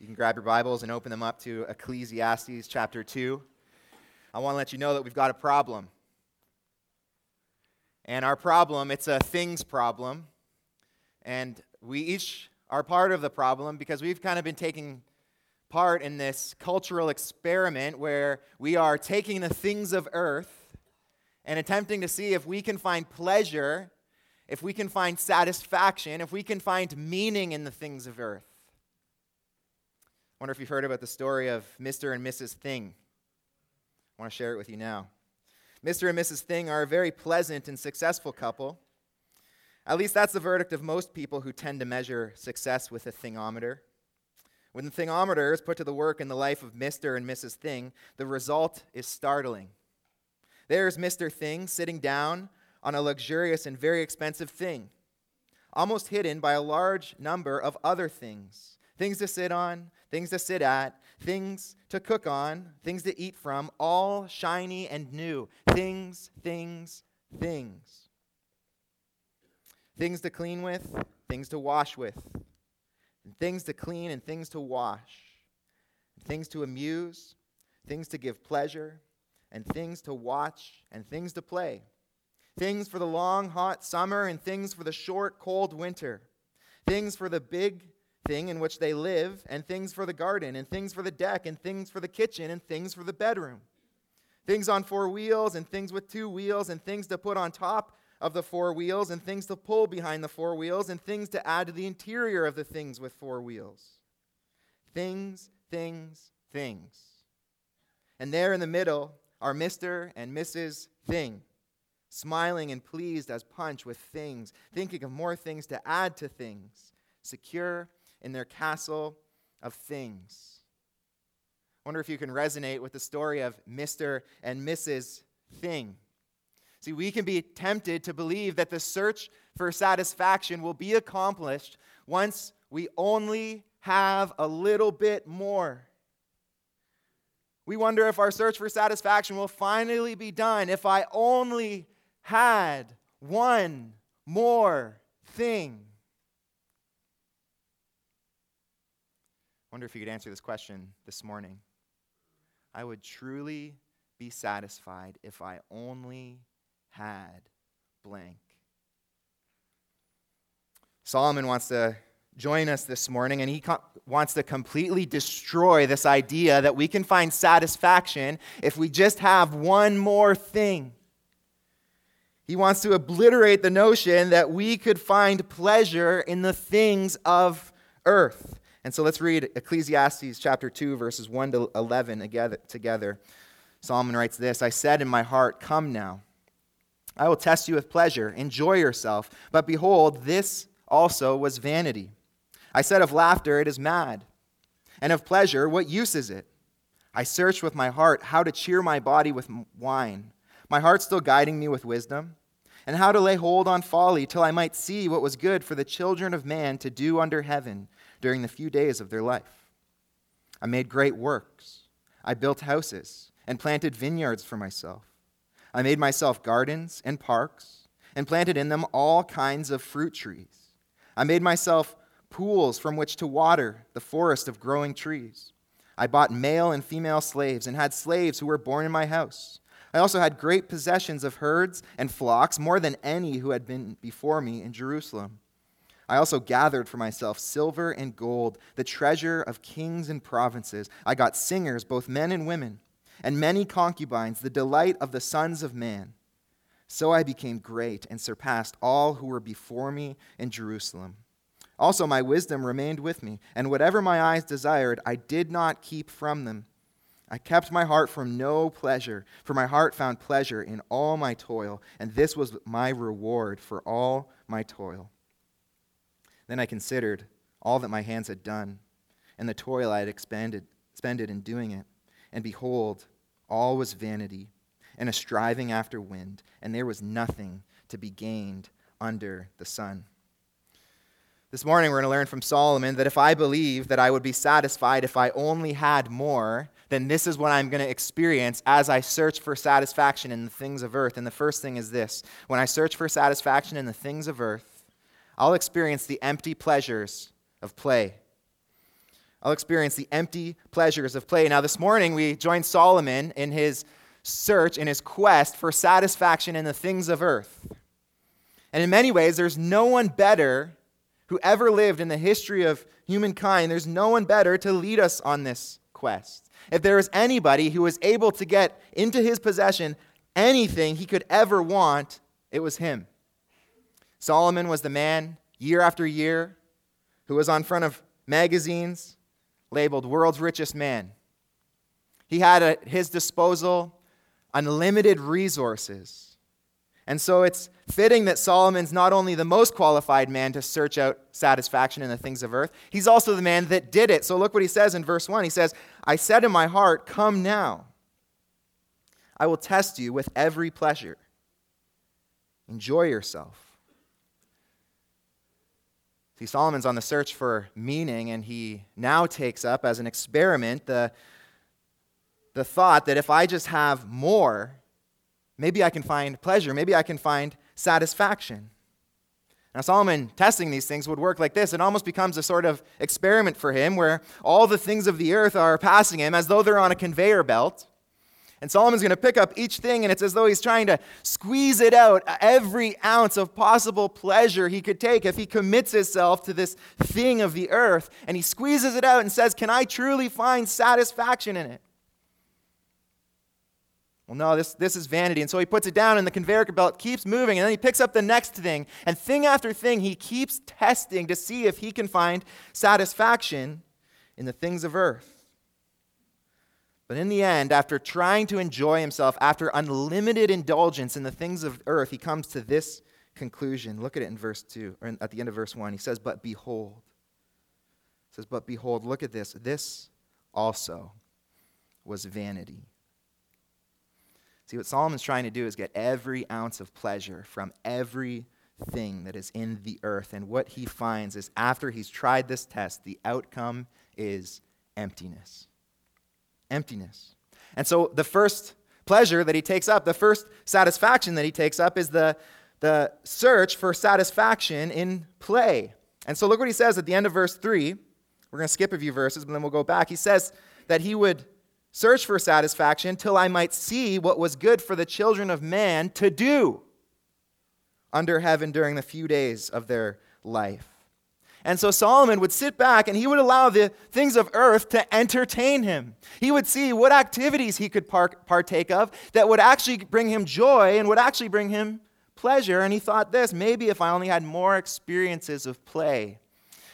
You can grab your Bibles and open them up to Ecclesiastes chapter 2. I want to let you know that we've got a problem. And our problem, it's a things problem. And we each are part of the problem because we've kind of been taking part in this cultural experiment where we are taking the things of earth and attempting to see if we can find pleasure, if we can find satisfaction, if we can find meaning in the things of earth wonder if you've heard about the story of Mr. and Mrs. Thing. I want to share it with you now. Mr. and Mrs. Thing are a very pleasant and successful couple. At least that's the verdict of most people who tend to measure success with a thingometer. When the thingometer is put to the work in the life of Mr. and Mrs. Thing, the result is startling. There's Mr. Thing sitting down on a luxurious and very expensive thing, almost hidden by a large number of other things things to sit on, things to sit at, things to cook on, things to eat from, all shiny and new. Things, things, things. Things to clean with, things to wash with, and things to clean and things to wash, things to amuse, things to give pleasure, and things to watch and things to play. Things for the long, hot summer and things for the short, cold winter. Things for the big thing in which they live, and things for the garden, and things for the deck, and things for the kitchen, and things for the bedroom. Things on four wheels, and things with two wheels, and things to put on top of the four wheels, and things to pull behind the four wheels, and things to add to the interior of the things with four wheels. Things, things, things. And there in the middle are Mr. and Mrs. Thing, smiling and pleased as punch with things, thinking of more things to add to things, secure in their castle of things. I wonder if you can resonate with the story of Mr. and Mrs. Thing. See, we can be tempted to believe that the search for satisfaction will be accomplished once we only have a little bit more. We wonder if our search for satisfaction will finally be done if I only had one more thing. Wonder if you could answer this question this morning. I would truly be satisfied if I only had blank. Solomon wants to join us this morning, and he co- wants to completely destroy this idea that we can find satisfaction if we just have one more thing. He wants to obliterate the notion that we could find pleasure in the things of earth. And so let's read Ecclesiastes chapter 2, verses 1 to 11 together. Solomon writes this I said in my heart, Come now. I will test you with pleasure. Enjoy yourself. But behold, this also was vanity. I said of laughter, It is mad. And of pleasure, what use is it? I searched with my heart how to cheer my body with wine, my heart still guiding me with wisdom, and how to lay hold on folly till I might see what was good for the children of man to do under heaven during the few days of their life. I made great works. I built houses and planted vineyards for myself. I made myself gardens and parks and planted in them all kinds of fruit trees. I made myself pools from which to water the forest of growing trees. I bought male and female slaves and had slaves who were born in my house. I also had great possessions of herds and flocks, more than any who had been before me in Jerusalem. I also gathered for myself silver and gold, the treasure of kings and provinces. I got singers, both men and women, and many concubines, the delight of the sons of man. So I became great and surpassed all who were before me in Jerusalem. Also, my wisdom remained with me, and whatever my eyes desired, I did not keep from them. I kept my heart from no pleasure, for my heart found pleasure in all my toil, and this was my reward for all my toil. Then I considered all that my hands had done, and the toil I had expended, in doing it. And behold, all was vanity and a striving after wind, and there was nothing to be gained under the sun. This morning, we're going to learn from Solomon that if I believe that I would be satisfied if I only had more, then this is what I'm going to experience as I search for satisfaction in the things of earth. And the first thing is this when I search for satisfaction in the things of earth, I'll experience the empty pleasures of play. I'll experience the empty pleasures of play. Now, this morning we joined Solomon in his search, in his quest for satisfaction in the things of earth. And in many ways, there's no one better who ever lived in the history of humankind. There's no one better to lead us on this quest. If there is anybody who was able to get into his possession anything he could ever want, it was him. Solomon was the man, year after year, who was on front of magazines labeled world's richest man. He had at his disposal unlimited resources. And so it's fitting that Solomon's not only the most qualified man to search out satisfaction in the things of earth, he's also the man that did it. So look what he says in verse 1. He says, I said in my heart, Come now. I will test you with every pleasure. Enjoy yourself. See, Solomon's on the search for meaning, and he now takes up as an experiment the, the thought that if I just have more, maybe I can find pleasure, maybe I can find satisfaction. Now, Solomon testing these things would work like this. It almost becomes a sort of experiment for him where all the things of the earth are passing him as though they're on a conveyor belt. And Solomon's going to pick up each thing, and it's as though he's trying to squeeze it out, uh, every ounce of possible pleasure he could take if he commits himself to this thing of the earth. And he squeezes it out and says, Can I truly find satisfaction in it? Well, no, this, this is vanity. And so he puts it down, and the conveyor belt keeps moving, and then he picks up the next thing. And thing after thing, he keeps testing to see if he can find satisfaction in the things of earth. But in the end, after trying to enjoy himself, after unlimited indulgence in the things of earth, he comes to this conclusion. Look at it in verse 2, or at the end of verse 1. He says, But behold. Says, But behold, look at this. This also was vanity. See, what Solomon's trying to do is get every ounce of pleasure from everything that is in the earth. And what he finds is after he's tried this test, the outcome is emptiness emptiness. And so the first pleasure that he takes up, the first satisfaction that he takes up is the, the search for satisfaction in play. And so look what he says at the end of verse 3. We're going to skip a few verses, but then we'll go back. He says that he would search for satisfaction till I might see what was good for the children of man to do under heaven during the few days of their life. And so Solomon would sit back and he would allow the things of earth to entertain him. He would see what activities he could partake of that would actually bring him joy and would actually bring him pleasure. And he thought this maybe if I only had more experiences of play,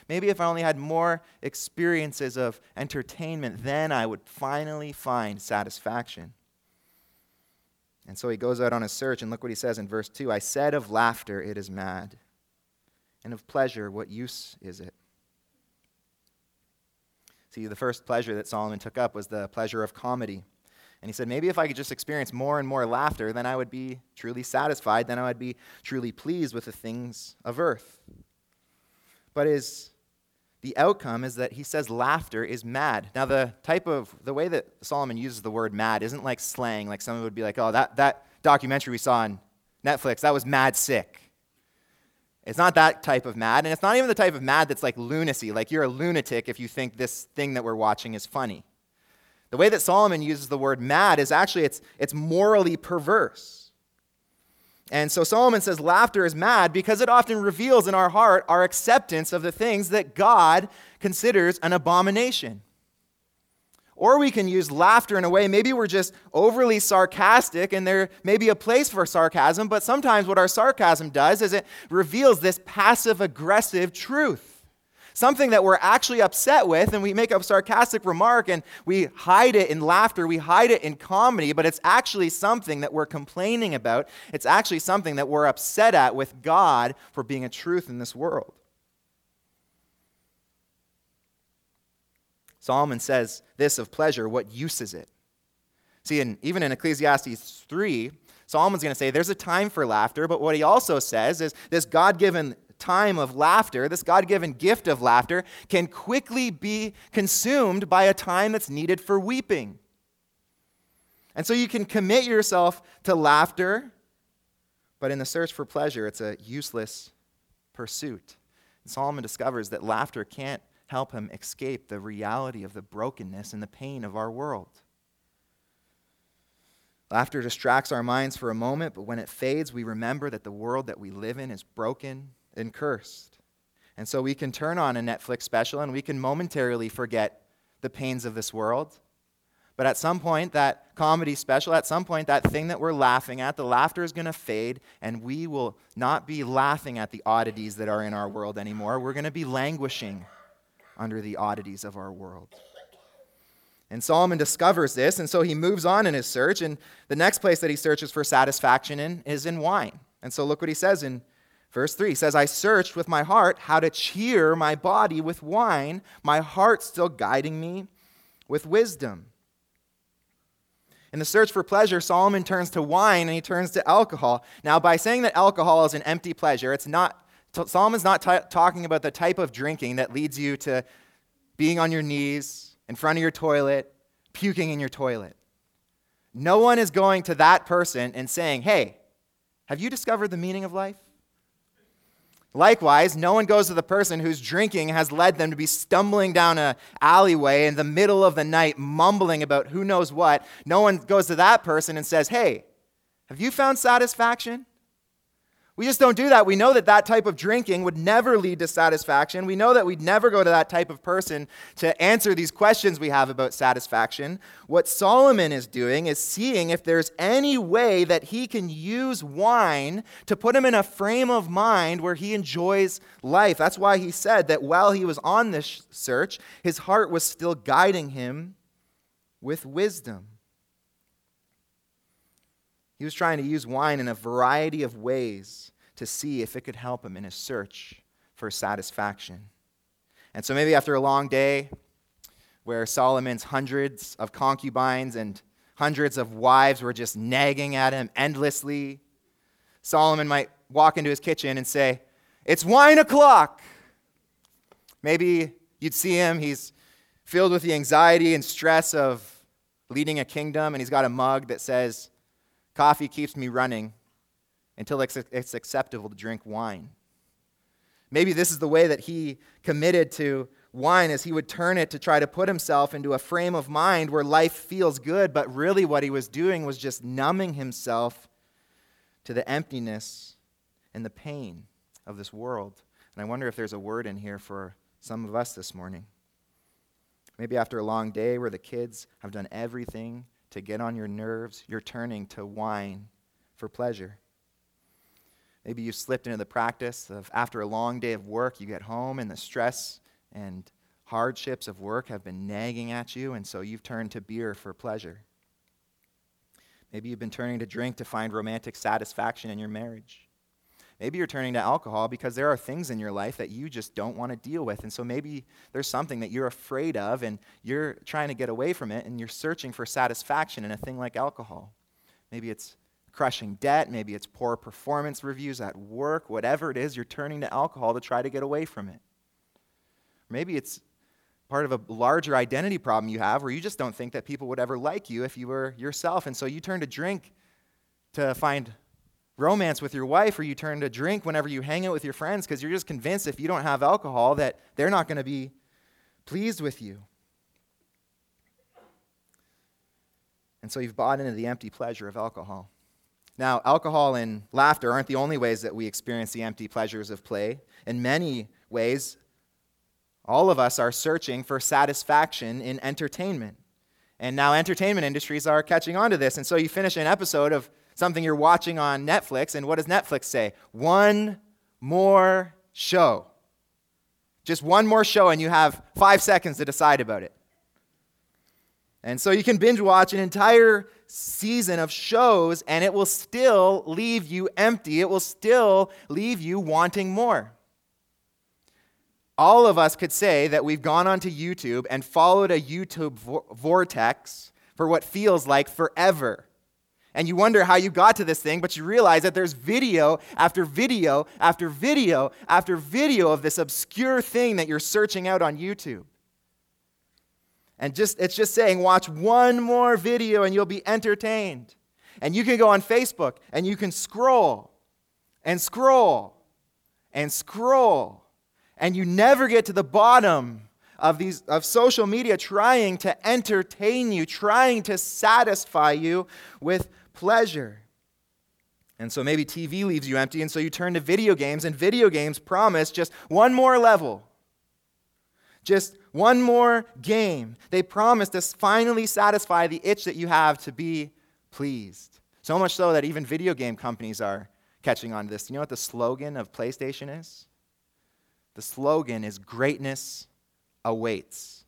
maybe if I only had more experiences of entertainment, then I would finally find satisfaction. And so he goes out on a search, and look what he says in verse 2 I said of laughter, it is mad and of pleasure, what use is it? See, the first pleasure that Solomon took up was the pleasure of comedy. And he said, maybe if I could just experience more and more laughter, then I would be truly satisfied, then I would be truly pleased with the things of earth. But is the outcome is that he says laughter is mad. Now, the type of, the way that Solomon uses the word mad isn't like slang, like someone would be like, oh, that, that documentary we saw on Netflix, that was mad sick. It's not that type of mad, and it's not even the type of mad that's like lunacy, like you're a lunatic if you think this thing that we're watching is funny. The way that Solomon uses the word mad is actually it's, it's morally perverse. And so Solomon says laughter is mad because it often reveals in our heart our acceptance of the things that God considers an abomination. Or we can use laughter in a way, maybe we're just overly sarcastic and there may be a place for sarcasm, but sometimes what our sarcasm does is it reveals this passive aggressive truth. Something that we're actually upset with, and we make a sarcastic remark and we hide it in laughter, we hide it in comedy, but it's actually something that we're complaining about. It's actually something that we're upset at with God for being a truth in this world. Solomon says this of pleasure what use is it? See, even in Ecclesiastes 3, Solomon's going to say there's a time for laughter, but what he also says is this God given time of laughter, this God given gift of laughter, can quickly be consumed by a time that's needed for weeping. And so you can commit yourself to laughter, but in the search for pleasure, it's a useless pursuit. And Solomon discovers that laughter can't help him escape the reality of the brokenness and the pain of our world. Laughter distracts our minds for a moment, but when it fades, we remember that the world that we live in is broken and cursed. And so we can turn on a Netflix special and we can momentarily forget the pains of this world. But at some point, that comedy special, at some point, that thing that we're laughing at, the laughter is going to fade, and we will not be laughing at the oddities that are in our world anymore. We're going to be languishing under the oddities of our world. And Solomon discovers this, and so he moves on in his search. And the next place that he searches for satisfaction in is in wine. And so look what he says in verse 3. He says, I searched with my heart how to cheer my body with wine, my heart still guiding me with wisdom. In the search for pleasure, Solomon turns to wine and he turns to alcohol. Now, by saying that alcohol is an empty pleasure, it's not, Solomon's not t- talking about the type of drinking that leads you to being on your knees in front of your toilet, puking in your toilet. No one is going to that person and saying, Hey, have you discovered the meaning of life? Likewise, no one goes to the person whose drinking has led them to be stumbling down an alleyway in the middle of the night, mumbling about who knows what. No one goes to that person and says, Hey, have you found satisfaction? We just don't do that. We know that that type of drinking would never lead to satisfaction. We know that we'd never go to that type of person to answer these questions we have about satisfaction. What Solomon is doing is seeing if there's any way that he can use wine to put him in a frame of mind where he enjoys life. That's why he said that while he was on this search, his heart was still guiding him with wisdom. He was trying to use wine in a variety of ways to see if it could help him in his search for satisfaction. And so maybe after a long day where Solomon's hundreds of concubines and hundreds of wives were just nagging at him endlessly, Solomon might walk into his kitchen and say, It's wine o'clock. Maybe you'd see him, he's filled with the anxiety and stress of leading a kingdom, and he's got a mug that says, Coffee keeps me running until it's, acceptable to drink wine. Maybe this is the way that he committed to wine as he would turn it to try to put himself into a frame of mind where life feels good, but really what he was doing was just numbing himself to the emptiness and the pain of this world. And I wonder if there's a word in here for some of us this morning. Maybe after a long day where the kids have done everything to get on your nerves, you're turning to wine for pleasure. Maybe you slipped into the practice of after a long day of work, you get home and the stress and hardships of work have been nagging at you, and so you've turned to beer for pleasure. Maybe you've been turning to drink to find romantic satisfaction in your marriage. Maybe you're turning to alcohol because there are things in your life that you just don't want to deal with. And so maybe there's something that you're afraid of and you're trying to get away from it and you're searching for satisfaction in a thing like alcohol. Maybe it's crushing debt, maybe it's poor performance reviews at work, whatever it is, you're turning to alcohol to try to get away from it. Maybe it's part of a larger identity problem you have where you just don't think that people would ever like you if you were yourself. And so you turn to drink to find romance with your wife or you turn to drink whenever you hang out with your friends because you're just convinced if you don't have alcohol that they're not going to be pleased with you. And so you've bought into the empty pleasure of alcohol. Now, alcohol and laughter aren't the only ways that we experience the empty pleasures of play. In many ways, all of us are searching for satisfaction in entertainment. And now entertainment industries are catching on to this. And so you finish an episode of something you're watching on Netflix, and what does Netflix say? One more show. Just one more show, and you have five seconds to decide about it. And so you can binge watch an entire season of shows, and it will still leave you empty. It will still leave you wanting more. All of us could say that we've gone onto YouTube and followed a YouTube vortex for what feels like forever and you wonder how you got to this thing, but you realize that there's video after video after video after video of this obscure thing that you're searching out on YouTube. And just it's just saying watch one more video and you'll be entertained. And you can go on Facebook and you can scroll and scroll and scroll and you never get to the bottom of these of social media trying to entertain you, trying to satisfy you with pleasure. And so maybe TV leaves you empty, and so you turn to video games, and video games promise just one more level. Just one more game. They promise to finally satisfy the itch that you have to be pleased. So much so that even video game companies are catching on to this. You know what the slogan of PlayStation is? The slogan is greatness awaits.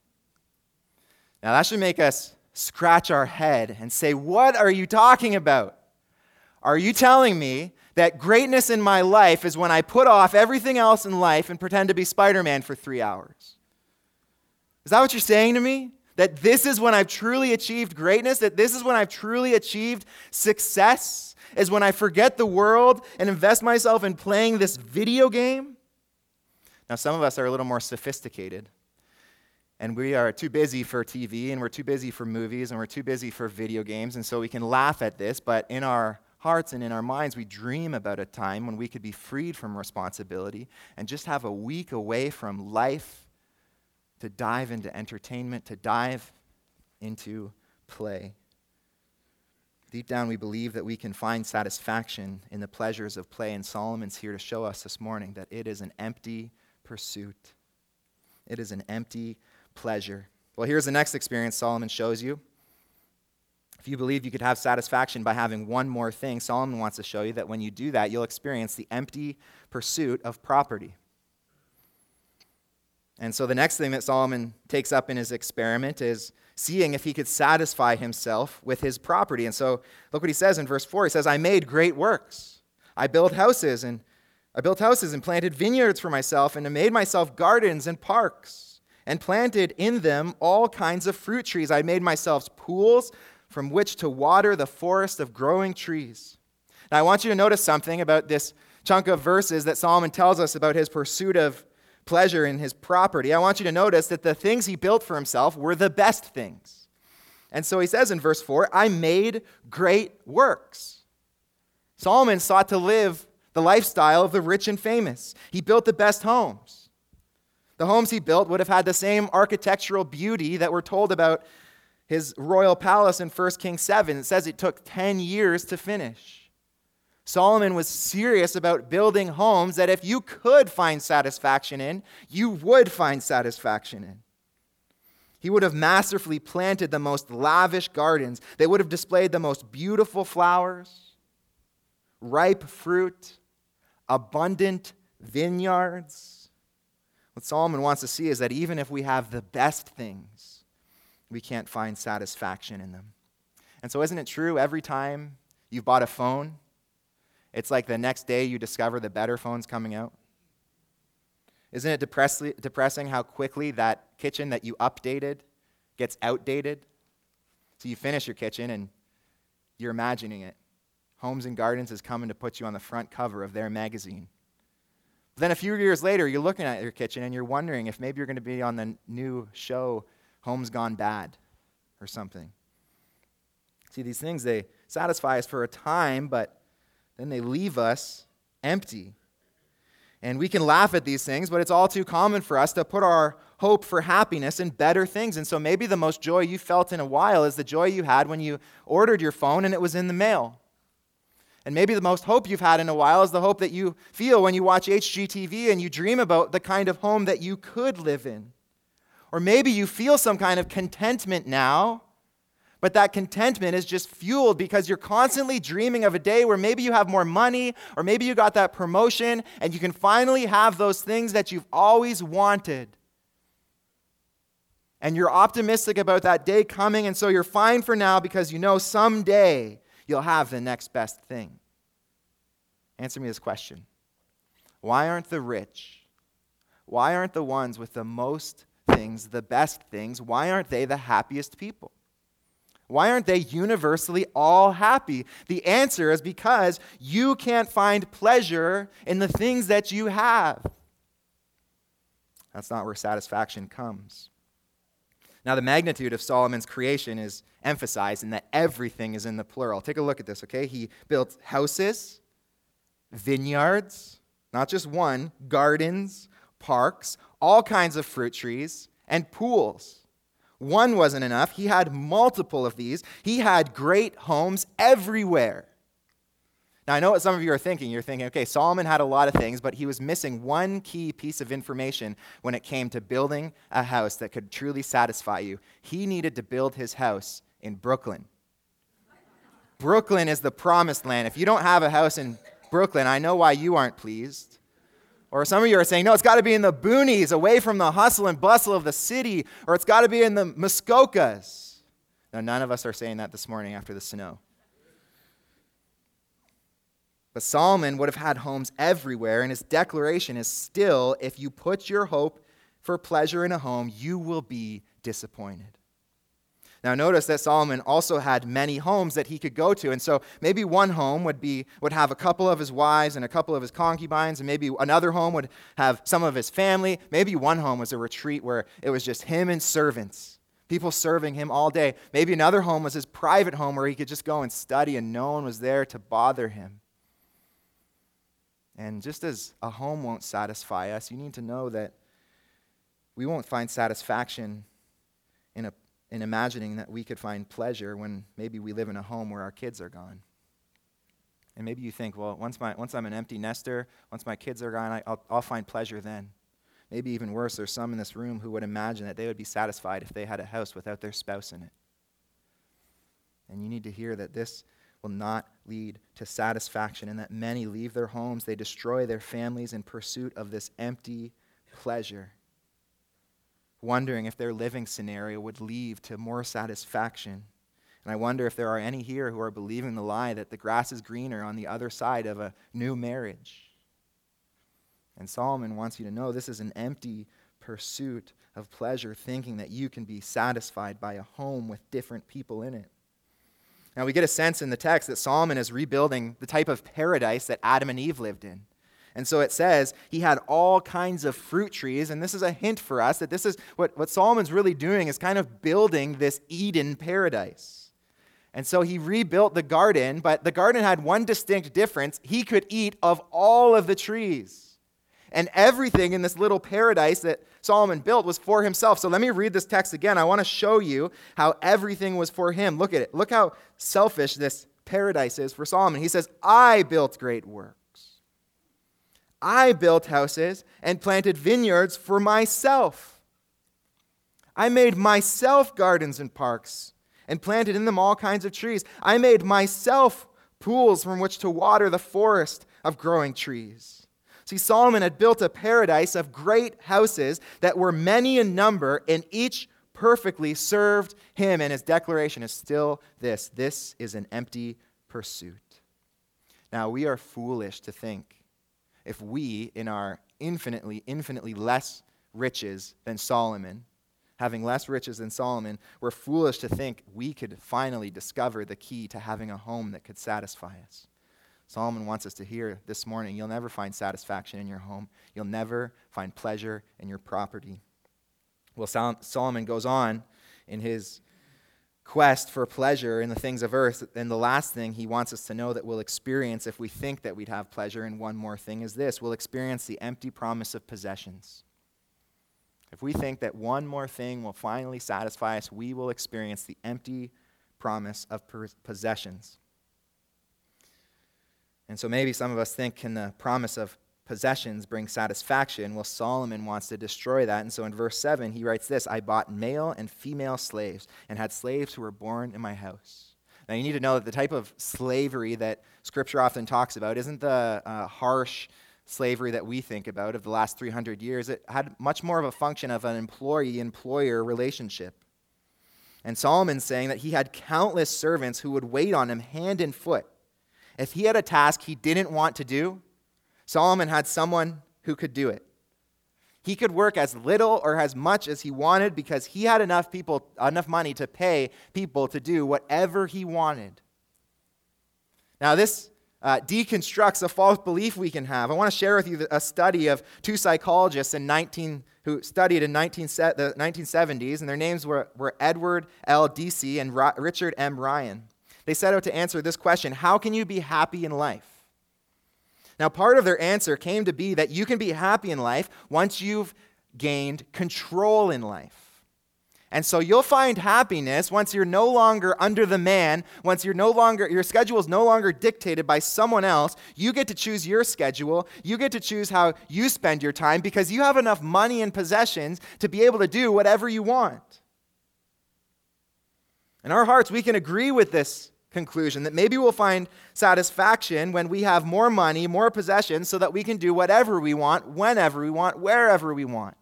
Now, that should make us scratch our head and say, What are you talking about? Are you telling me that greatness in my life is when I put off everything else in life and pretend to be Spider Man for three hours? Is that what you're saying to me? That this is when I've truly achieved greatness? That this is when I've truly achieved success? Is when I forget the world and invest myself in playing this video game? Now, some of us are a little more sophisticated. And we are too busy for TV, and we're too busy for movies, and we're too busy for video games. And so we can laugh at this, but in our hearts and in our minds, we dream about a time when we could be freed from responsibility and just have a week away from life to dive into entertainment, to dive into play. Deep down, we believe that we can find satisfaction in the pleasures of play, and Solomon's here to show us this morning that it is an empty pursuit. It is an empty pleasure. Well, here's the next experience Solomon shows you. If you believe you could have satisfaction by having one more thing, Solomon wants to show you that when you do that, you'll experience the empty pursuit of property. And so the next thing that Solomon takes up in his experiment is seeing if he could satisfy himself with his property. And so look what he says in verse 4. He says, I made great works. I built houses and I built houses and planted vineyards for myself, and I made myself gardens and parks, and planted in them all kinds of fruit trees. I made myself pools from which to water the forest of growing trees. Now, I want you to notice something about this chunk of verses that Solomon tells us about his pursuit of pleasure in his property. I want you to notice that the things he built for himself were the best things. And so he says in verse 4 I made great works. Solomon sought to live the lifestyle of the rich and famous. He built the best homes. The homes he built would have had the same architectural beauty that we're told about his royal palace in 1 Kings 7. It says it took 10 years to finish. Solomon was serious about building homes that if you could find satisfaction in, you would find satisfaction in. He would have masterfully planted the most lavish gardens. They would have displayed the most beautiful flowers, ripe fruit, abundant vineyards. What Solomon wants to see is that even if we have the best things, we can't find satisfaction in them. And so, isn't it true every time you've bought a phone, it's like the next day you discover the better phone's coming out? Isn't it depress- depressing how quickly that kitchen that you updated gets outdated? So you finish your kitchen and you're imagining it. Homes and Gardens is coming to put you on the front cover of their magazine. Then a few years later, you're looking at your kitchen and you're wondering if maybe you're going to be on the new show, Homes Gone Bad, or something. See, these things, they satisfy us for a time, but then they leave us empty. And we can laugh at these things, but it's all too common for us to put our hope for happiness in better things. And so maybe the most joy you felt in a while is the joy you had when you ordered your phone and it was in the mail. And maybe the most hope you've had in a while is the hope that you feel when you watch HGTV and you dream about the kind of home that you could live in. Or maybe you feel some kind of contentment now, but that contentment is just fueled because you're constantly dreaming of a day where maybe you have more money, or maybe you got that promotion, and you can finally have those things that you've always wanted. And you're optimistic about that day coming, and so you're fine for now because you know someday you'll have the next best thing. Answer me this question Why aren't the rich, why aren't the ones with the most things, the best things, why aren't they the happiest people? Why aren't they universally all happy? The answer is because you can't find pleasure in the things that you have. That's not where satisfaction comes. Now, the magnitude of Solomon's creation is emphasized in that everything is in the plural. Take a look at this, okay? He built houses, vineyards, not just one, gardens, parks, all kinds of fruit trees, and pools. One wasn't enough. He had multiple of these. He had great homes everywhere. Now, I know what some of you are thinking. You're thinking, okay, Solomon had a lot of things, but he was missing one key piece of information when it came to building a house that could truly satisfy you. He needed to build his house in Brooklyn. Brooklyn is the promised land. If you don't have a house in Brooklyn, I know why you aren't pleased. Or some of you are saying, no, it's got to be in the boonies, away from the hustle and bustle of the city, or it's got to be in the Muskokas. Now, none of us are saying that this morning after the snow. But Solomon would have had homes everywhere, and his declaration is still if you put your hope for pleasure in a home, you will be disappointed. Now notice that Solomon also had many homes that he could go to. And so maybe one home would be would have a couple of his wives and a couple of his concubines and maybe another home would have some of his family. Maybe one home was a retreat where it was just him and servants. People serving him all day. Maybe another home was his private home where he could just go and study and no one was there to bother him. And just as a home won't satisfy us, you need to know that we won't find satisfaction in, a, in imagining that we could find pleasure when maybe we live in a home where our kids are gone. And maybe you think, well, once, my, once I'm an empty nester, once my kids are gone, I, will I'll find pleasure then. Maybe even worse, there's some in this room who would imagine that they would be satisfied if they had a house without their spouse in it. And you need to hear that this will not lead to satisfaction, and that many leave their homes, they destroy their families in pursuit of this empty pleasure, wondering if their living scenario would lead to more satisfaction. And I wonder if there are any here who are believing the lie that the grass is greener on the other side of a new marriage. And Solomon wants you to know this is an empty pursuit of pleasure, thinking that you can be satisfied by a home with different people in it. Now, we get a sense in the text that Solomon is rebuilding the type of paradise that Adam and Eve lived in. And so it says he had all kinds of fruit trees. And this is a hint for us that this is what, what Solomon's really doing is kind of building this Eden paradise. And so he rebuilt the garden, but the garden had one distinct difference. He could eat of all of the trees. And everything in this little paradise that Solomon built was for himself. So let me read this text again. I want to show you how everything was for him. Look at it. Look how selfish this paradise is for Solomon. He says, I built great works. I built houses and planted vineyards for myself. I made myself gardens and parks and planted in them all kinds of trees. I made myself pools from which to water the forest of growing trees. See, Solomon had built a paradise of great houses that were many in number, and each perfectly served him. And his declaration is still this this is an empty pursuit. Now, we are foolish to think if we, in our infinitely, infinitely less riches than Solomon, having less riches than Solomon, we're foolish to think we could finally discover the key to having a home that could satisfy us. Solomon wants us to hear this morning you'll never find satisfaction in your home, you'll never find pleasure in your property. Well, Solomon goes on in his quest for pleasure in the things of earth. And the last thing he wants us to know that we'll experience if we think that we'd have pleasure in one more thing is this we'll experience the empty promise of possessions. If we think that one more thing will finally satisfy us, we will experience the empty promise of possessions. And so maybe some of us think, can the promise of possessions bring satisfaction? Well, Solomon wants to destroy that. And so in verse 7, he writes this I bought male and female slaves and had slaves who were born in my house. Now, you need to know that the type of slavery that Scripture often talks about isn't the uh, harsh slavery that we think about of the last 300 years. It had much more of a function of an employee employer relationship. And Solomon's saying that he had countless servants who would wait on him hand and foot if he had a task he didn't want to do, Solomon had someone who could do it. He could work as little or as much as he wanted because he had enough people, enough money to pay people to do whatever he wanted. Now, this uh, deconstructs a false belief we can have. I want to share with you a study of two psychologists in 19, who studied in 19, the 1970s, and their names were, were Edward L. Deci and Richard M. Ryan. They set out to answer this question How can you be happy in life? Now, part of their answer came to be that you can be happy in life once you've gained control in life. And so you'll find happiness once you're no longer under the man, once you're no longer your schedule is no longer dictated by someone else. You get to choose your schedule. You get to choose how you spend your time because you have enough money and possessions to be able to do whatever you want. In our hearts, we can agree with this conclusion that maybe we'll find satisfaction when we have more money, more possessions, so that we can do whatever we want, whenever we want, wherever we want.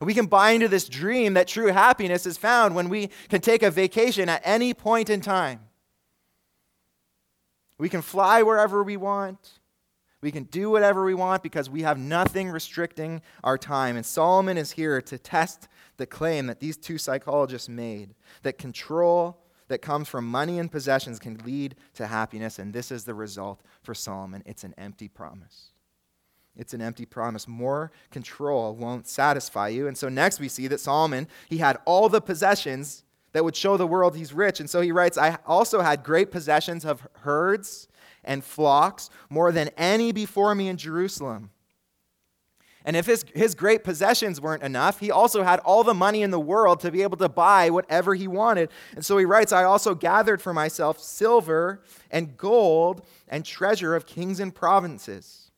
We can buy into this dream that true happiness is found when we can take a vacation at any point in time. We can fly wherever we want. We can do whatever we want because we have nothing restricting our time. And Solomon is here to test the claim that these two psychologists made that control that comes from money and possessions can lead to happiness. And this is the result for Solomon it's an empty promise. It's an empty promise. More control won't satisfy you. And so next we see that Solomon, he had all the possessions that would show the world he's rich. And so he writes, I also had great possessions of herds and flocks, more than any before me in Jerusalem. And if his, his great possessions weren't enough, he also had all the money in the world to be able to buy whatever he wanted. And so he writes, I also gathered for myself silver and gold and treasure of kings and provinces.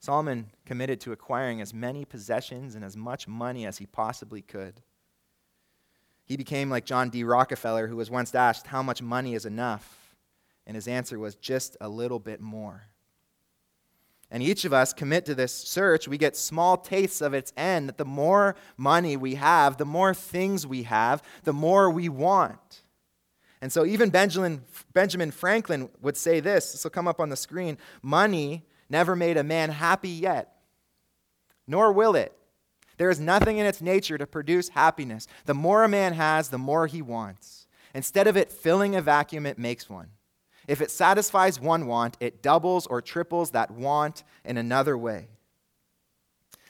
Solomon committed to acquiring as many possessions and as much money as he possibly could. He became like John D. Rockefeller, who was once asked, How much money is enough? And his answer was, Just a little bit more. And each of us commit to this search, we get small tastes of its end that the more money we have, the more things we have, the more we want. And so even Benjamin, Benjamin Franklin would say this this will come up on the screen money never made a man happy yet, nor will it. There is nothing in its nature to produce happiness. The more a man has, the more he wants. Instead of it filling a vacuum, it makes one. If it satisfies one want, it doubles or triples that want in another way.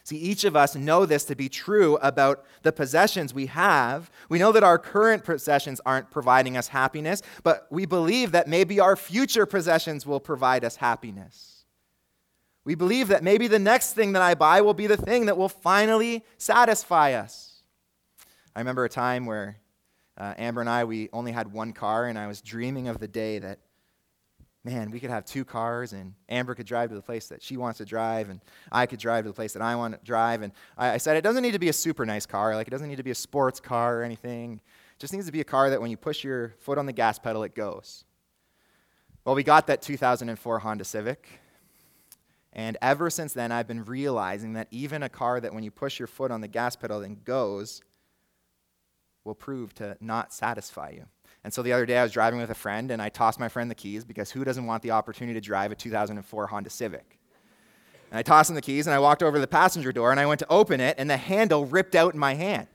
See, each of us know this to be true about the possessions we have. We know that our current possessions aren't providing us happiness, but we believe that maybe our future possessions will provide us happiness. We believe that maybe the next thing that I buy will be the thing that will finally satisfy us. I remember a time where uh, Amber and I, we only had one car, and I was dreaming of the day that, man, we could have two cars, and Amber could drive to the place that she wants to drive, and I could drive to the place that I want to drive. And I, I said, it doesn't need to be a super nice car. Like, it doesn't need to be a sports car or anything. It just needs to be a car that when you push your foot on the gas pedal, it goes. Well, we got that 2004 Honda Civic and ever since then, I've been realizing that even a car that when you push your foot on the gas pedal and goes will prove to not satisfy you. And so the other day, I was driving with a friend, and I tossed my friend the keys because who doesn't want the opportunity to drive a 2004 Honda Civic? And I tossed him the keys, and I walked over to the passenger door, and I went to open it, and the handle ripped out in my hand.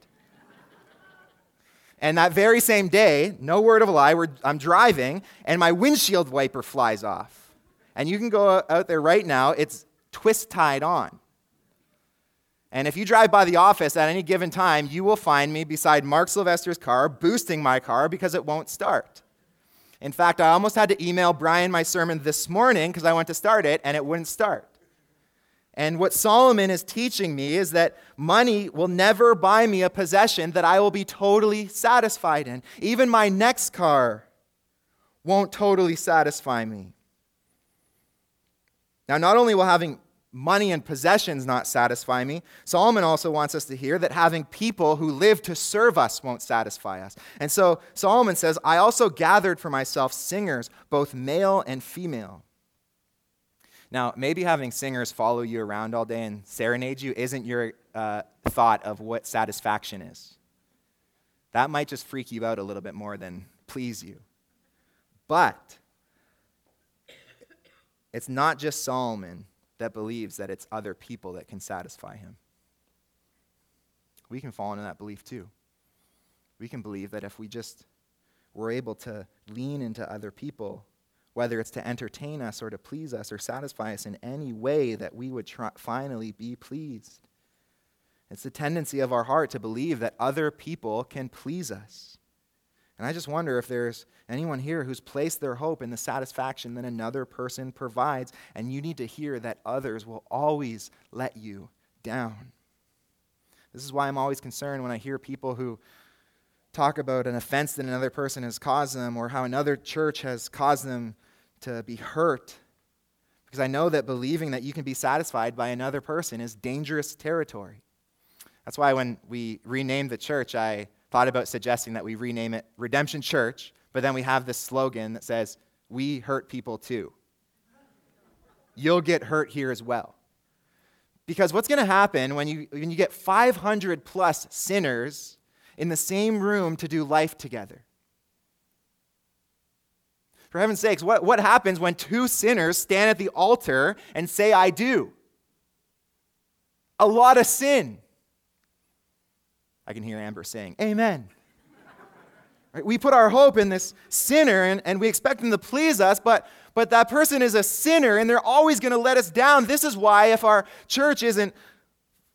And that very same day, no word of a lie, I'm driving, and my windshield wiper flies off. And you can go out there right now, it's twist tied on. And if you drive by the office at any given time, you will find me beside Mark Sylvester's car, boosting my car because it won't start. In fact, I almost had to email Brian my sermon this morning because I went to start it and it wouldn't start. And what Solomon is teaching me is that money will never buy me a possession that I will be totally satisfied in. Even my next car won't totally satisfy me. Now, not only will having money and possessions not satisfy me, Solomon also wants us to hear that having people who live to serve us won't satisfy us. And so Solomon says, I also gathered for myself singers, both male and female. Now, maybe having singers follow you around all day and serenade you isn't your uh, thought of what satisfaction is. That might just freak you out a little bit more than please you. But it's not just Solomon that believes that it's other people that can satisfy him. We can fall into that belief too. We can believe that if we just were able to lean into other people, whether it's to entertain us or to please us or satisfy us in any way, that we would finally be pleased. It's the tendency of our heart to believe that other people can please us. And I just wonder if there's anyone here who's placed their hope in the satisfaction that another person provides, and you need to hear that others will always let you down. This is why I'm always concerned when I hear people who talk about an offense that another person has caused them or how another church has caused them to be hurt. Because I know that believing that you can be satisfied by another person is dangerous territory. That's why when we renamed the church, I thought about suggesting that we rename it Redemption Church, but then we have this slogan that says, We hurt people too. You'll get hurt here as well. Because what's going to happen when you, when you get 500 plus sinners in the same room to do life together? For heaven's sakes, what, what happens when two sinners stand at the altar and say, I do? A lot of sin. I can hear Amber saying, Amen. right? We put our hope in this sinner and, and we expect him to please us, but, but that person is a sinner and they're always going to let us down. This is why, if our church isn't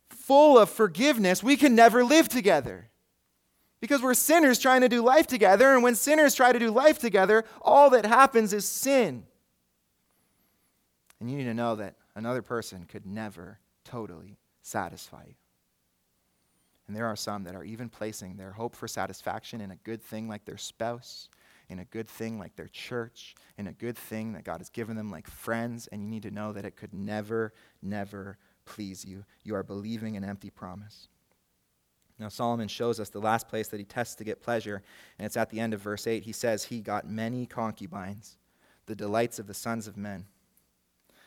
full of forgiveness, we can never live together. Because we're sinners trying to do life together, and when sinners try to do life together, all that happens is sin. And you need to know that another person could never totally satisfy you. And there are some that are even placing their hope for satisfaction in a good thing like their spouse, in a good thing like their church, in a good thing that God has given them like friends, and you need to know that it could never, never please you. You are believing an empty promise. Now, Solomon shows us the last place that he tests to get pleasure, and it's at the end of verse 8. He says, He got many concubines, the delights of the sons of men.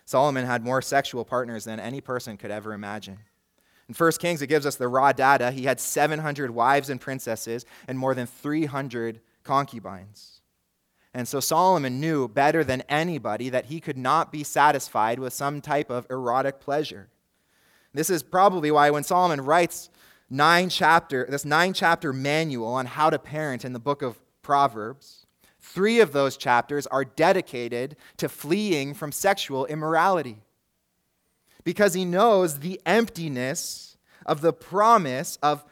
Solomon had more sexual partners than any person could ever imagine. In 1 Kings, it gives us the raw data. He had 700 wives and princesses and more than 300 concubines. And so Solomon knew better than anybody that he could not be satisfied with some type of erotic pleasure. This is probably why when Solomon writes nine chapter, this nine chapter manual on how to parent in the book of Proverbs. Three of those chapters are dedicated to fleeing from sexual immorality. Because he knows the emptiness of the promise of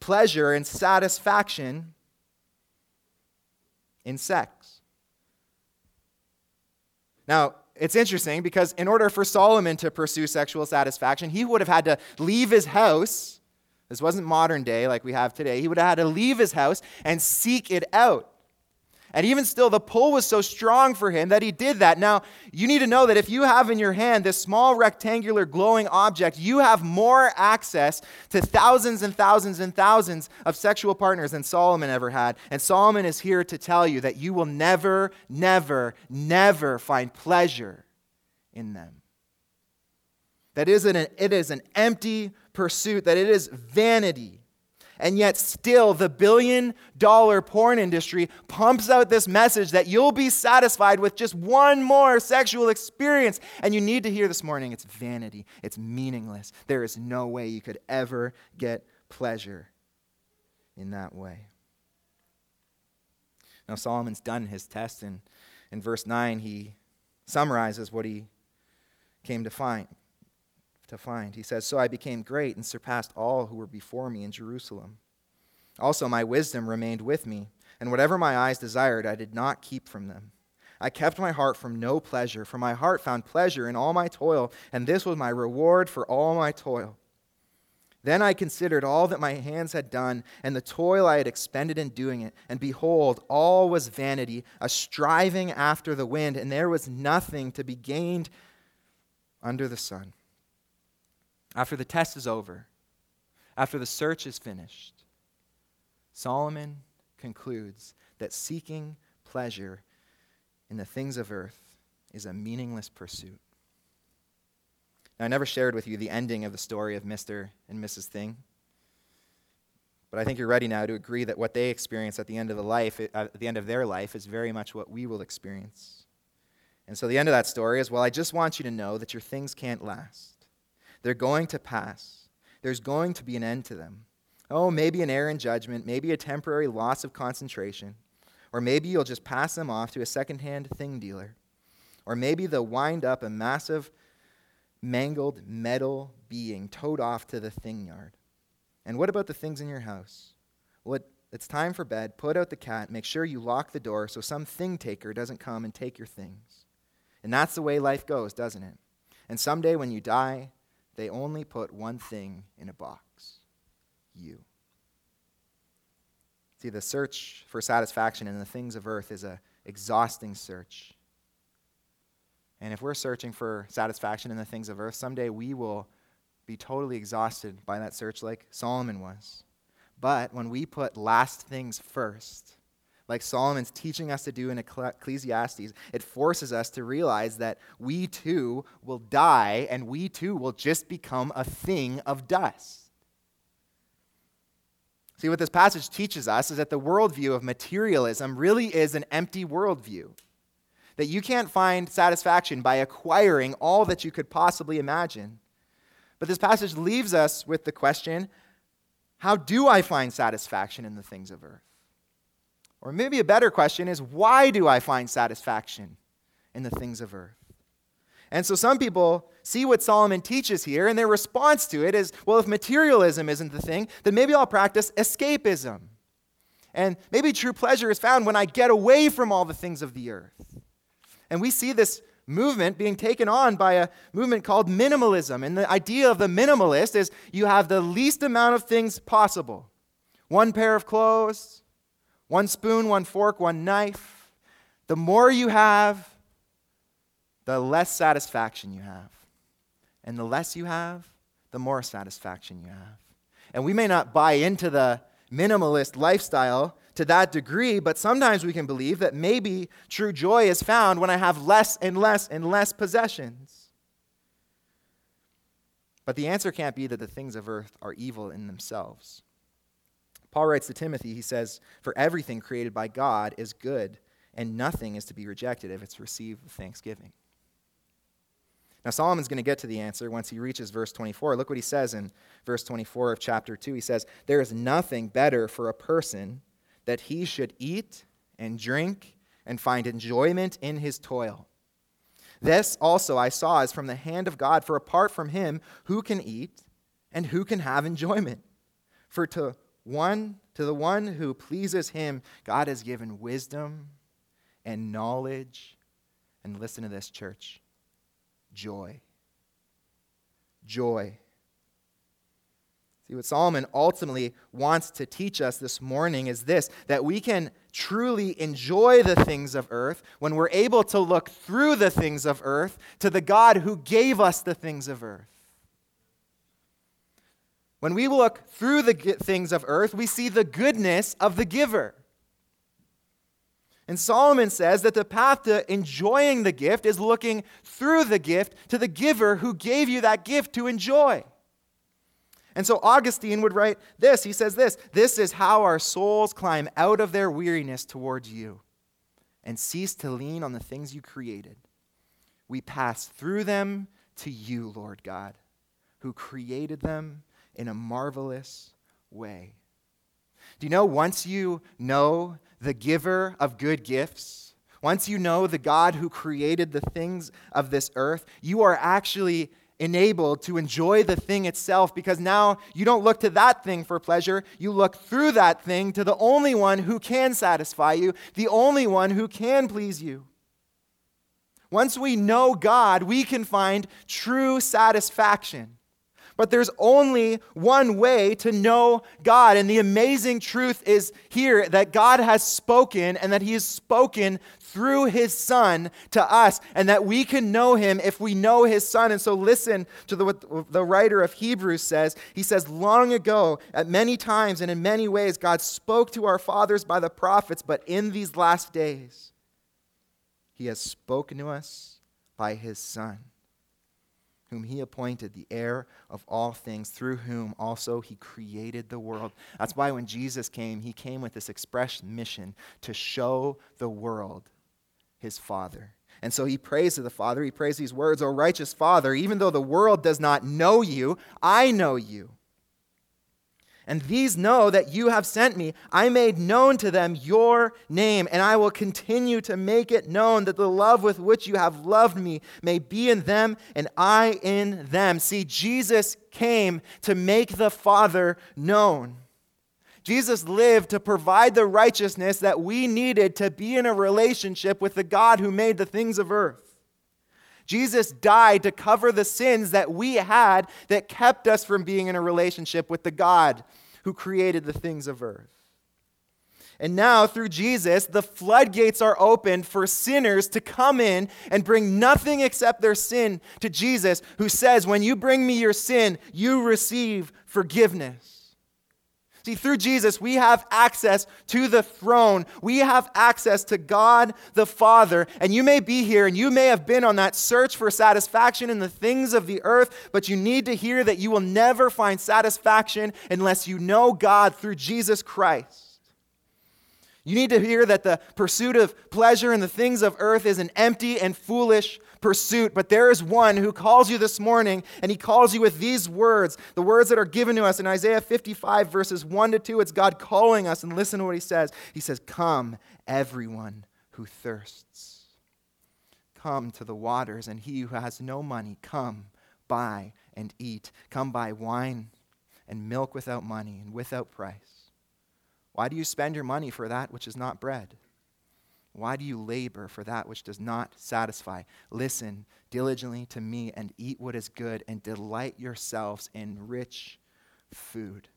pleasure and satisfaction in sex. Now, it's interesting because in order for Solomon to pursue sexual satisfaction, he would have had to leave his house this wasn't modern day like we have today. He would have had to leave his house and seek it out. And even still, the pull was so strong for him that he did that. Now, you need to know that if you have in your hand this small rectangular glowing object, you have more access to thousands and thousands and thousands of sexual partners than Solomon ever had. And Solomon is here to tell you that you will never, never, never find pleasure in them. That is an, it is an empty pursuit, that it is vanity. And yet, still, the billion dollar porn industry pumps out this message that you'll be satisfied with just one more sexual experience. And you need to hear this morning it's vanity, it's meaningless. There is no way you could ever get pleasure in that way. Now, Solomon's done his test, and in verse 9, he summarizes what he came to find to find. He says, So I became great and surpassed all who were before me in Jerusalem. Also, my wisdom remained with me, and whatever my eyes desired, I did not keep from them. I kept my heart from no pleasure, for my heart found pleasure in all my toil, and this was my reward for all my toil. Then I considered all that my hands had done, and the toil I had expended in doing it, and behold, all was vanity, a striving after the wind, and there was nothing to be gained under the sun. After the test is over, after the search is finished, Solomon concludes that seeking pleasure in the things of earth is a meaningless pursuit. Now, I never shared with you the ending of the story of Mr. and Mrs. Thing, but I think you're ready now to agree that what they experience at the end of the life, at the end of their life, is very much what we will experience. And so the end of that story is well, I just want you to know that your things can't last. They're going to pass. There's going to be an end to them. Oh, maybe an error in judgment, maybe a temporary loss of concentration, or maybe you'll just pass them off to a secondhand thing dealer. Or maybe they'll wind up a massive, mangled metal being towed off to the thing yard. And what about the things in your house? Well, it, it's time for bed. Put out the cat. Make sure you lock the door so some thing taker doesn't come and take your things. And that's the way life goes, doesn't it? And someday when you die, they only put one thing in a box you. See, the search for satisfaction in the things of earth is an exhausting search. And if we're searching for satisfaction in the things of earth, someday we will be totally exhausted by that search like Solomon was. But when we put last things first, like Solomon's teaching us to do in Ecclesiastes, it forces us to realize that we too will die and we too will just become a thing of dust. See, what this passage teaches us is that the worldview of materialism really is an empty worldview. That you can't find satisfaction by acquiring all that you could possibly imagine. But this passage leaves us with the question how do I find satisfaction in the things of earth? Or maybe a better question is why do I find satisfaction in the things of earth? And so some people see what Solomon teaches here, and their response to it is well, if materialism isn't the thing, then maybe I'll practice escapism. And maybe true pleasure is found when I get away from all the things of the earth. And we see this movement being taken on by a movement called minimalism. And the idea of the minimalist is you have the least amount of things possible one pair of clothes, one spoon, one fork, one knife. The more you have, the less satisfaction you have. And the less you have, the more satisfaction you have. And we may not buy into the minimalist lifestyle to that degree, but sometimes we can believe that maybe true joy is found when I have less and less and less possessions. But the answer can't be that the things of earth are evil in themselves. Paul writes to Timothy, he says, For everything created by God is good, and nothing is to be rejected if it's received with thanksgiving. Now, Solomon's going to get to the answer once he reaches verse 24. Look what he says in verse 24 of chapter 2. He says, There is nothing better for a person that he should eat and drink and find enjoyment in his toil. This also I saw is from the hand of God, for apart from him, who can eat and who can have enjoyment? For to one to the one who pleases him, God has given wisdom and knowledge. And listen to this, church joy. Joy. See, what Solomon ultimately wants to teach us this morning is this that we can truly enjoy the things of earth when we're able to look through the things of earth to the God who gave us the things of earth. When we look through the things of earth, we see the goodness of the giver. And Solomon says that the path to enjoying the gift is looking through the gift to the giver who gave you that gift to enjoy. And so Augustine would write this. He says this This is how our souls climb out of their weariness towards you and cease to lean on the things you created. We pass through them to you, Lord God, who created them in a marvelous way. Do you know once you know the giver of good gifts, once you know the God who created the things of this earth, you are actually enabled to enjoy the thing itself because now you don't look to that thing for pleasure. You look through that thing to the only one who can satisfy you, the only one who can please you. Once we know God, we can find true satisfaction. But there's only one way to know God. And the amazing truth is here that God has spoken and that He has spoken through His Son to us, and that we can know Him if we know His Son. And so listen to the, what the writer of Hebrews says. He says, Long ago, at many times and in many ways, God spoke to our fathers by the prophets, but in these last days, He has spoken to us by His Son whom he appointed the heir of all things, through whom also he created the world. That's why when Jesus came, he came with this express mission to show the world his Father. And so he prays to the Father. He prays these words, O righteous Father, even though the world does not know you, I know you. And these know that you have sent me. I made known to them your name, and I will continue to make it known that the love with which you have loved me may be in them and I in them. See, Jesus came to make the Father known. Jesus lived to provide the righteousness that we needed to be in a relationship with the God who made the things of earth. Jesus died to cover the sins that we had that kept us from being in a relationship with the God who created the things of earth. And now, through Jesus, the floodgates are opened for sinners to come in and bring nothing except their sin to Jesus, who says, When you bring me your sin, you receive forgiveness. See, through Jesus, we have access to the throne. We have access to God the Father. And you may be here and you may have been on that search for satisfaction in the things of the earth, but you need to hear that you will never find satisfaction unless you know God through Jesus Christ. You need to hear that the pursuit of pleasure in the things of earth is an empty and foolish pursuit, but there is one who calls you this morning, and he calls you with these words, the words that are given to us in Isaiah 55, verses 1 to 2. It's God calling us, and listen to what he says. He says, Come, everyone who thirsts. Come to the waters, and he who has no money, come, buy and eat. Come buy wine and milk without money and without price. Why do you spend your money for that which is not bread? Why do you labor for that which does not satisfy? Listen diligently to me and eat what is good and delight yourselves in rich food.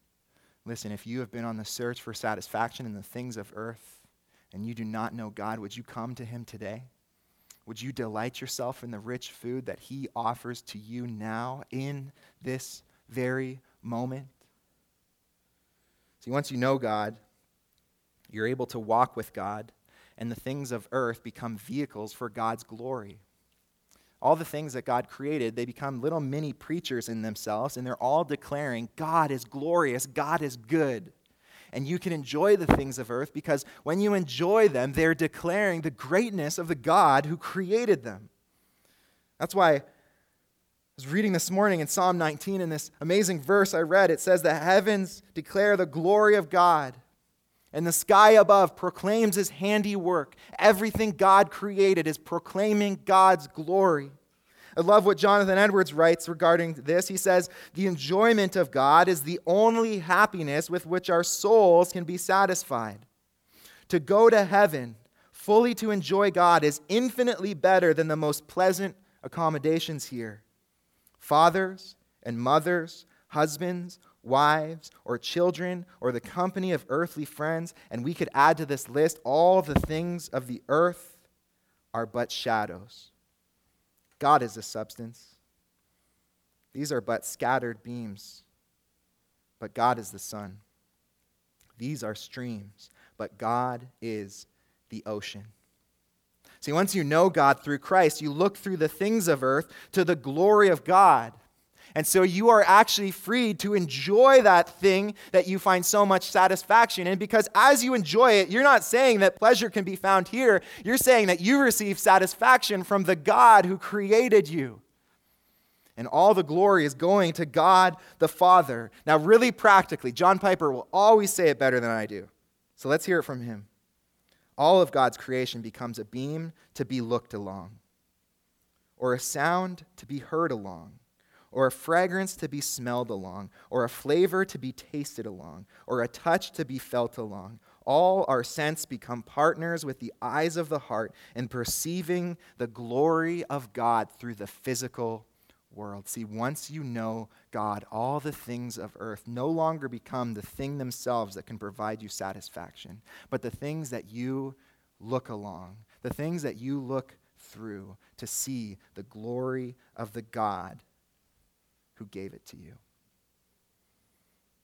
Listen, if you have been on the search for satisfaction in the things of earth and you do not know God, would you come to Him today? Would you delight yourself in the rich food that He offers to you now in this very moment? See, once you know God, you're able to walk with God, and the things of earth become vehicles for God's glory. All the things that God created, they become little mini preachers in themselves, and they're all declaring, God is glorious, God is good. And you can enjoy the things of earth because when you enjoy them, they're declaring the greatness of the God who created them. That's why I was reading this morning in Psalm 19 in this amazing verse I read. It says, The heavens declare the glory of God, and the sky above proclaims his handiwork. Everything God created is proclaiming God's glory. I love what Jonathan Edwards writes regarding this. He says, The enjoyment of God is the only happiness with which our souls can be satisfied. To go to heaven, fully to enjoy God, is infinitely better than the most pleasant accommodations here. Fathers and mothers, husbands, wives, or children, or the company of earthly friends, and we could add to this list all the things of the earth are but shadows. God is the substance. These are but scattered beams, but God is the sun. These are streams, but God is the ocean. See, once you know God through Christ, you look through the things of earth to the glory of God. And so you are actually freed to enjoy that thing that you find so much satisfaction in because as you enjoy it, you're not saying that pleasure can be found here. You're saying that you receive satisfaction from the God who created you. And all the glory is going to God the Father. Now, really practically, John Piper will always say it better than I do. So let's hear it from him. All of God's creation becomes a beam to be looked along, or a sound to be heard along or a fragrance to be smelled along, or a flavor to be tasted along, or a touch to be felt along. All our sense become partners with the eyes of the heart in perceiving the glory of God through the physical world. See, once you know God, all the things of earth no longer become the thing themselves that can provide you satisfaction, but the things that you look along, the things that you look through to see the glory of the God who gave it to you.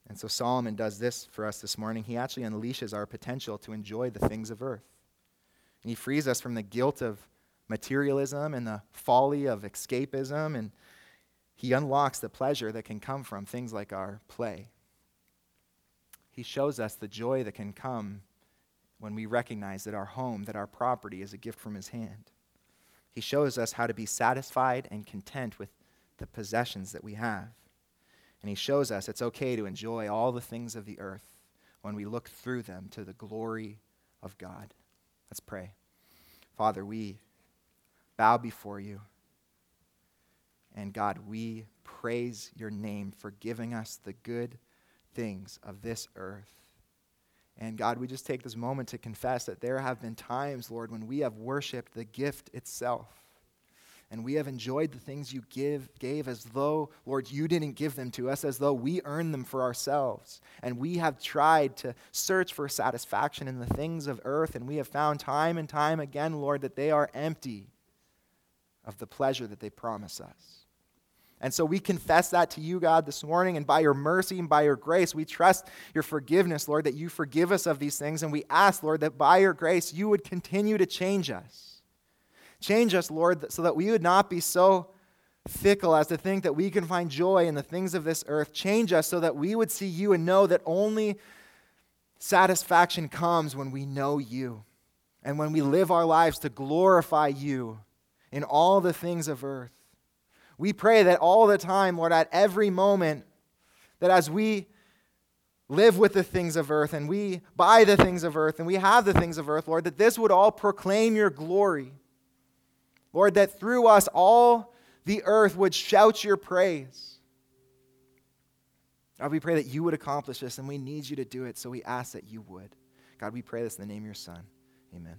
And so Solomon does this for us this morning. He actually unleashes our potential to enjoy the things of earth. And he frees us from the guilt of materialism and the folly of escapism. And he unlocks the pleasure that can come from things like our play. He shows us the joy that can come when we recognize that our home, that our property is a gift from his hand. He shows us how to be satisfied and content with the possessions that we have. And he shows us it's okay to enjoy all the things of the earth when we look through them to the glory of God. Let's pray. Father, we bow before you. And God, we praise your name for giving us the good things of this earth. And God, we just take this moment to confess that there have been times, Lord, when we have worshiped the gift itself and we have enjoyed the things you give, gave as though, Lord, you didn't give them to us, as though we earned them for ourselves. And we have tried to search for satisfaction in the things of earth, and we have found time and time again, Lord, that they are empty of the pleasure that they promise us. And so we confess that to you, God, this morning, and by your mercy and by your grace, we trust your forgiveness, Lord, that you forgive us of these things, and we ask, Lord, that by your grace you would continue to change us Change us, Lord, so that we would not be so fickle as to think that we can find joy in the things of this earth. Change us so that we would see you and know that only satisfaction comes when we know you and when we live our lives to glorify you in all the things of earth. We pray that all the time, Lord, at every moment, that as we live with the things of earth and we buy the things of earth and we have the things of earth, Lord, that this would all proclaim your glory. Lord, that through us all the earth would shout your praise. God, we pray that you would accomplish this, and we need you to do it, so we ask that you would. God, we pray this in the name of your Son. Amen.